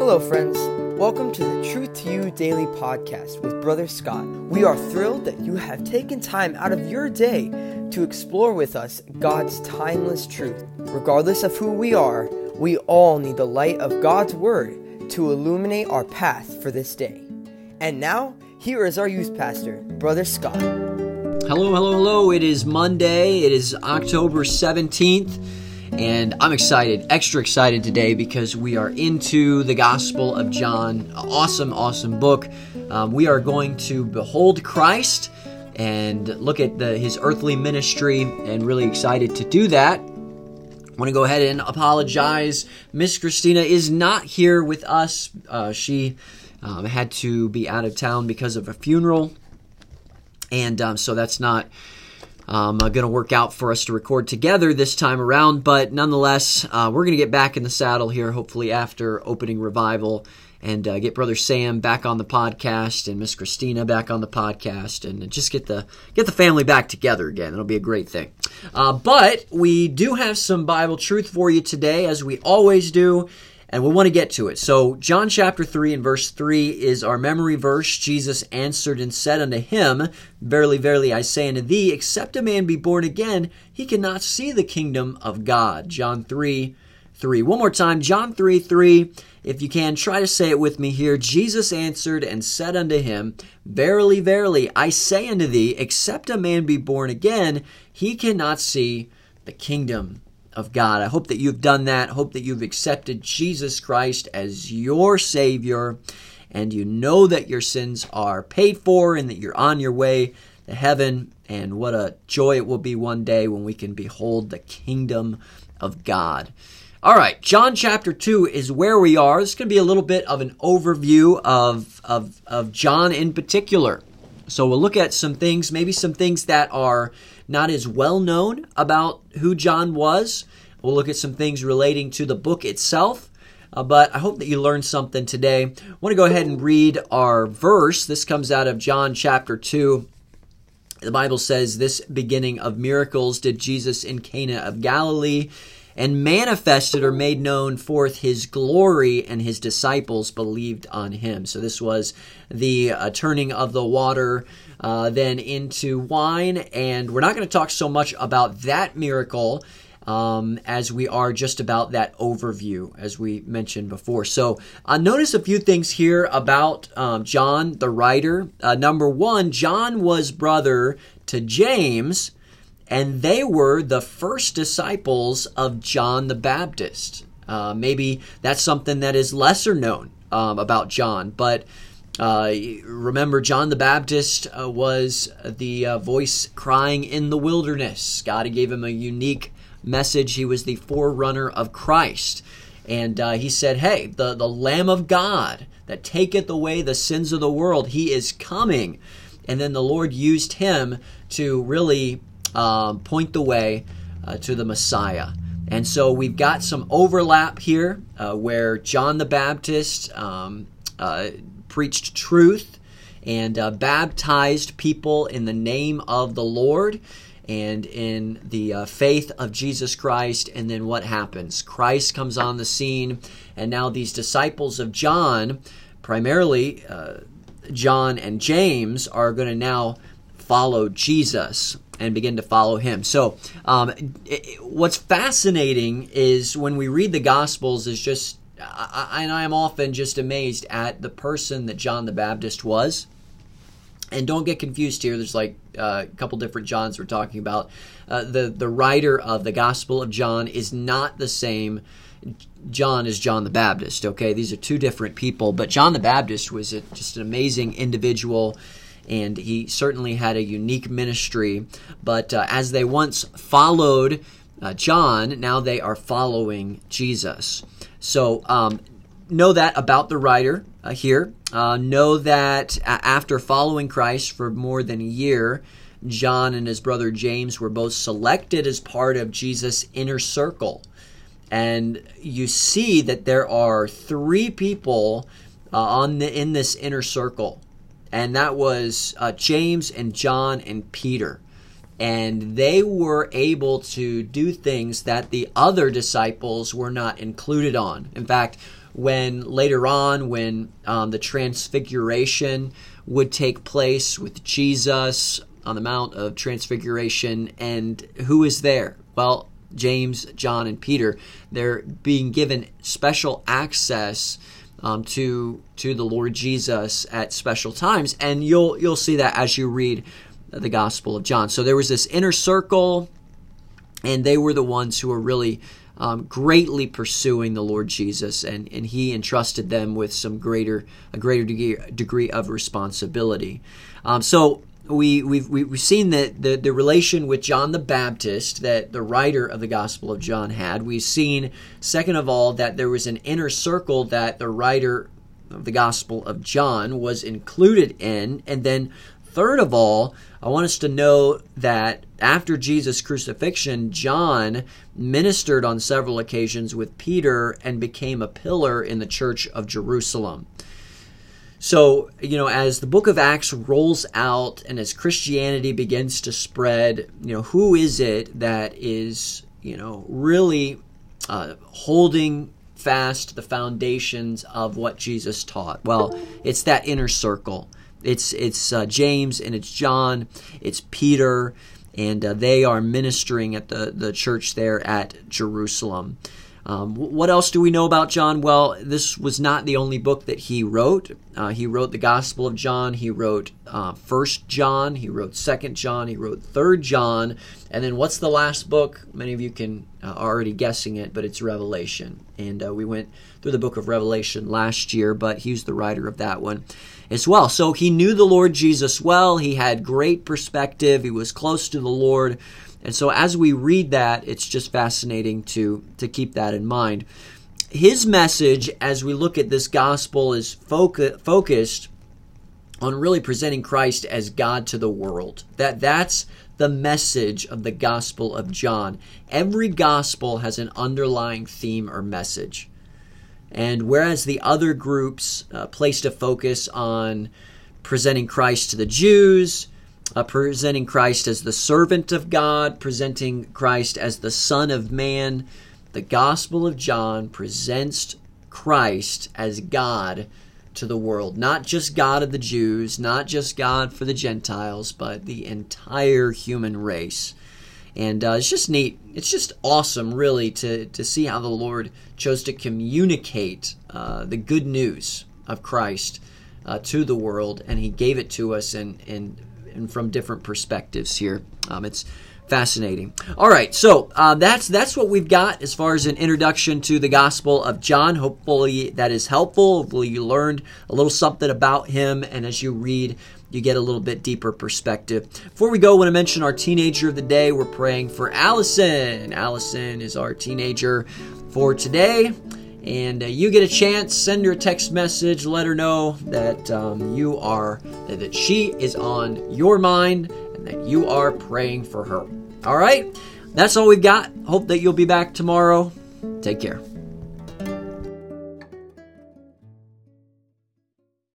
Hello, friends. Welcome to the Truth to You Daily Podcast with Brother Scott. We are thrilled that you have taken time out of your day to explore with us God's timeless truth. Regardless of who we are, we all need the light of God's Word to illuminate our path for this day. And now, here is our youth pastor, Brother Scott. Hello, hello, hello. It is Monday. It is October 17th. And I'm excited, extra excited today because we are into the Gospel of John. Awesome, awesome book. Um, we are going to behold Christ and look at the, his earthly ministry, and really excited to do that. I want to go ahead and apologize. Miss Christina is not here with us. Uh, she um, had to be out of town because of a funeral, and um, so that's not um, uh, going to work out for us to record together this time around. But nonetheless, uh, we're going to get back in the saddle here, hopefully after opening revival, and uh, get Brother Sam back on the podcast and Miss Christina back on the podcast, and just get the get the family back together again. It'll be a great thing. Uh, but we do have some Bible truth for you today, as we always do and we want to get to it. So, John chapter 3 and verse 3 is our memory verse. Jesus answered and said unto him, Verily, verily, I say unto thee, except a man be born again, he cannot see the kingdom of God. John 3 3. One more time, John 3 3. If you can, try to say it with me here. Jesus answered and said unto him, Verily, verily, I say unto thee, except a man be born again, he cannot see the kingdom of God. I hope that you've done that. hope that you've accepted Jesus Christ as your Savior and you know that your sins are paid for and that you're on your way to heaven. And what a joy it will be one day when we can behold the kingdom of God. All right, John chapter 2 is where we are. This is going to be a little bit of an overview of, of, of John in particular. So we'll look at some things, maybe some things that are not as well known about who John was. We'll look at some things relating to the book itself. Uh, but I hope that you learned something today. I want to go ahead and read our verse. This comes out of John chapter 2. The Bible says, This beginning of miracles did Jesus in Cana of Galilee and manifested or made known forth his glory, and his disciples believed on him. So, this was the uh, turning of the water uh, then into wine. And we're not going to talk so much about that miracle um, as we are just about that overview, as we mentioned before. So, uh, notice a few things here about um, John, the writer. Uh, number one, John was brother to James, and they were the first disciples of John the Baptist. Uh, maybe that's something that is lesser known um, about John, but uh, remember, John the Baptist uh, was the uh, voice crying in the wilderness. God gave him a unique message. He was the forerunner of Christ. And uh, he said, Hey, the, the Lamb of God that taketh away the sins of the world, he is coming. And then the Lord used him to really um, point the way uh, to the Messiah. And so we've got some overlap here uh, where John the Baptist um, uh, preached truth and uh, baptized people in the name of the Lord and in the uh, faith of Jesus Christ. And then what happens? Christ comes on the scene, and now these disciples of John, primarily uh, John and James, are going to now follow Jesus and begin to follow him. So, um, it, what's fascinating is when we read the Gospels, is just I, and I am often just amazed at the person that John the Baptist was. And don't get confused here. There's like uh, a couple different Johns we're talking about. Uh, the the writer of the Gospel of John is not the same John as John the Baptist. Okay, these are two different people. But John the Baptist was a, just an amazing individual, and he certainly had a unique ministry. But uh, as they once followed uh, John, now they are following Jesus. So um, know that about the writer uh, here. Uh, know that after following Christ for more than a year, John and his brother James were both selected as part of Jesus' inner circle. And you see that there are three people uh, on the, in this inner circle, and that was uh, James and John and Peter and they were able to do things that the other disciples were not included on. In fact, when later on, when um, the transfiguration would take place with Jesus on the Mount of Transfiguration, and who is there? Well, James, John, and Peter. They're being given special access um, to to the Lord Jesus at special times, and you'll you'll see that as you read the Gospel of John. So there was this inner circle, and they were the ones who were really um, greatly pursuing the Lord Jesus, and, and He entrusted them with some greater a greater degree, degree of responsibility. Um, so we, we've, we've seen that the, the relation with John the Baptist that the writer of the Gospel of John had. We've seen, second of all, that there was an inner circle that the writer of the Gospel of John was included in. And then, third of all, I want us to know that after Jesus' crucifixion, John ministered on several occasions with Peter and became a pillar in the church of Jerusalem. So, you know, as the book of Acts rolls out and as Christianity begins to spread, you know, who is it that is, you know, really uh, holding fast the foundations of what Jesus taught? Well, it's that inner circle. It's it's uh, James and it's John, it's Peter, and uh, they are ministering at the the church there at Jerusalem. Um, what else do we know about John? Well, this was not the only book that he wrote. Uh, he wrote the Gospel of John. He wrote uh, First John. He wrote Second John. He wrote Third John. And then what's the last book? Many of you can uh, already guessing it, but it's Revelation. And uh, we went through the book of Revelation last year, but he's the writer of that one as well. So he knew the Lord Jesus well. He had great perspective. He was close to the Lord. And so as we read that, it's just fascinating to, to keep that in mind. His message, as we look at this gospel, is focu- focused on really presenting Christ as God to the world. That that's the message of the Gospel of John. Every gospel has an underlying theme or message. And whereas the other groups uh, placed a focus on presenting Christ to the Jews, uh, presenting Christ as the servant of God, presenting Christ as the Son of Man. The Gospel of John presents Christ as God to the world. Not just God of the Jews, not just God for the Gentiles, but the entire human race. And uh, it's just neat. It's just awesome, really, to, to see how the Lord chose to communicate uh, the good news of Christ uh, to the world, and He gave it to us in, in and from different perspectives here. Um, it's fascinating. All right, so uh, that's that's what we've got as far as an introduction to the Gospel of John. Hopefully that is helpful. Hopefully you learned a little something about him, and as you read. You get a little bit deeper perspective. Before we go, I want to mention our teenager of the day. We're praying for Allison. Allison is our teenager for today and uh, you get a chance, send her a text message, let her know that um, you are, that she is on your mind and that you are praying for her. All right, that's all we've got. Hope that you'll be back tomorrow. Take care.